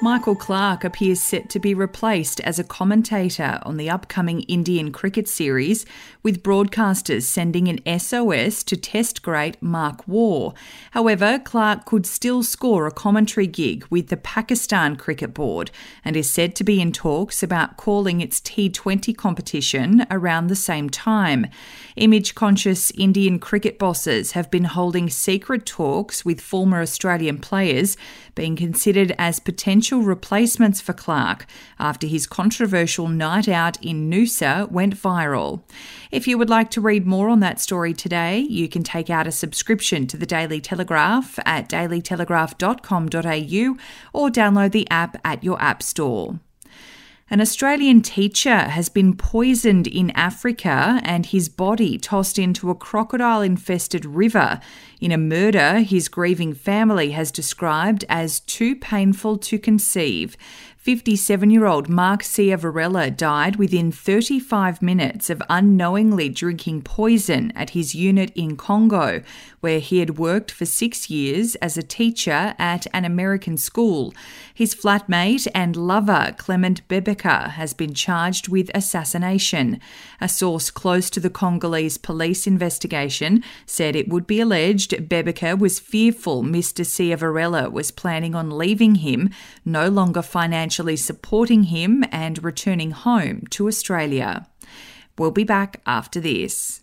Michael Clarke appears set to be replaced as a commentator on the upcoming Indian cricket series, with broadcasters sending an SOS to Test great Mark Waugh. However, Clarke could still score a commentary gig with the Pakistan Cricket Board and is said to be in talks about calling its T20 competition around the same time. Image conscious Indian cricket bosses have been holding secret talks with former Australian players, being considered as potential potential replacements for Clarke after his controversial night out in Noosa went viral. If you would like to read more on that story today, you can take out a subscription to the Daily Telegraph at dailytelegraph.com.au or download the app at your app store. An Australian teacher has been poisoned in Africa and his body tossed into a crocodile infested river in a murder his grieving family has described as too painful to conceive. 57 year old Mark Ciavarella died within 35 minutes of unknowingly drinking poison at his unit in Congo, where he had worked for six years as a teacher at an American school. His flatmate and lover, Clement Bebeka, has been charged with assassination. A source close to the Congolese police investigation said it would be alleged Bebeka was fearful Mr. Ciavarella was planning on leaving him, no longer financially financially supporting him and returning home to Australia. We'll be back after this.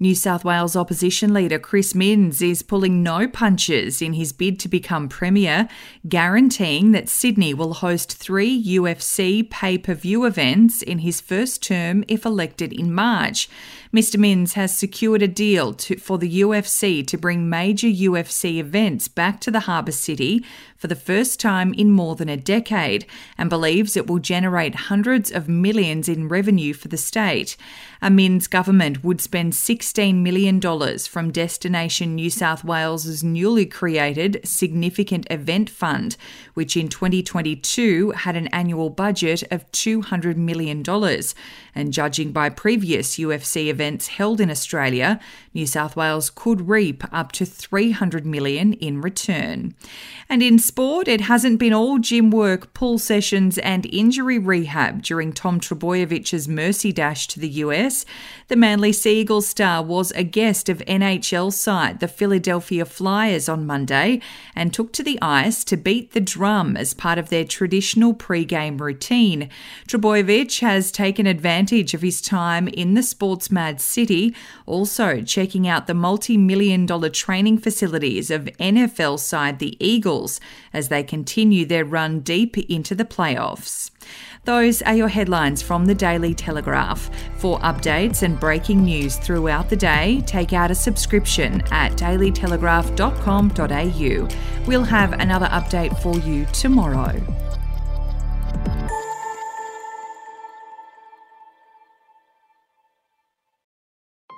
New South Wales opposition leader Chris Minns is pulling no punches in his bid to become Premier, guaranteeing that Sydney will host three UFC pay per view events in his first term if elected in March. Mr. Minns has secured a deal to, for the UFC to bring major UFC events back to the harbour city for the first time in more than a decade and believes it will generate hundreds of millions in revenue for the state. A Minns government would spend $16 million from Destination New South Wales's newly created Significant Event Fund, which in 2022 had an annual budget of $200 million. And judging by previous UFC events held in Australia, New South Wales could reap up to 300 million in return. And in sport, it hasn't been all gym work, pull sessions, and injury rehab during Tom Trbojevic's mercy dash to the US. The Manly Sea Eagles star was a guest of NHL side the Philadelphia Flyers on Monday and took to the ice to beat the drum as part of their traditional pre-game routine. Trbojevic has taken advantage of his time in the sports mad city, also checking out the multi million dollar training facilities of NFL side the Eagles as they continue their run deep into the playoffs. Those are your headlines from the Daily Telegraph. For updates and breaking news throughout the day, take out a subscription at dailytelegraph.com.au. We'll have another update for you tomorrow.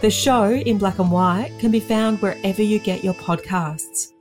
The show in black and white can be found wherever you get your podcasts.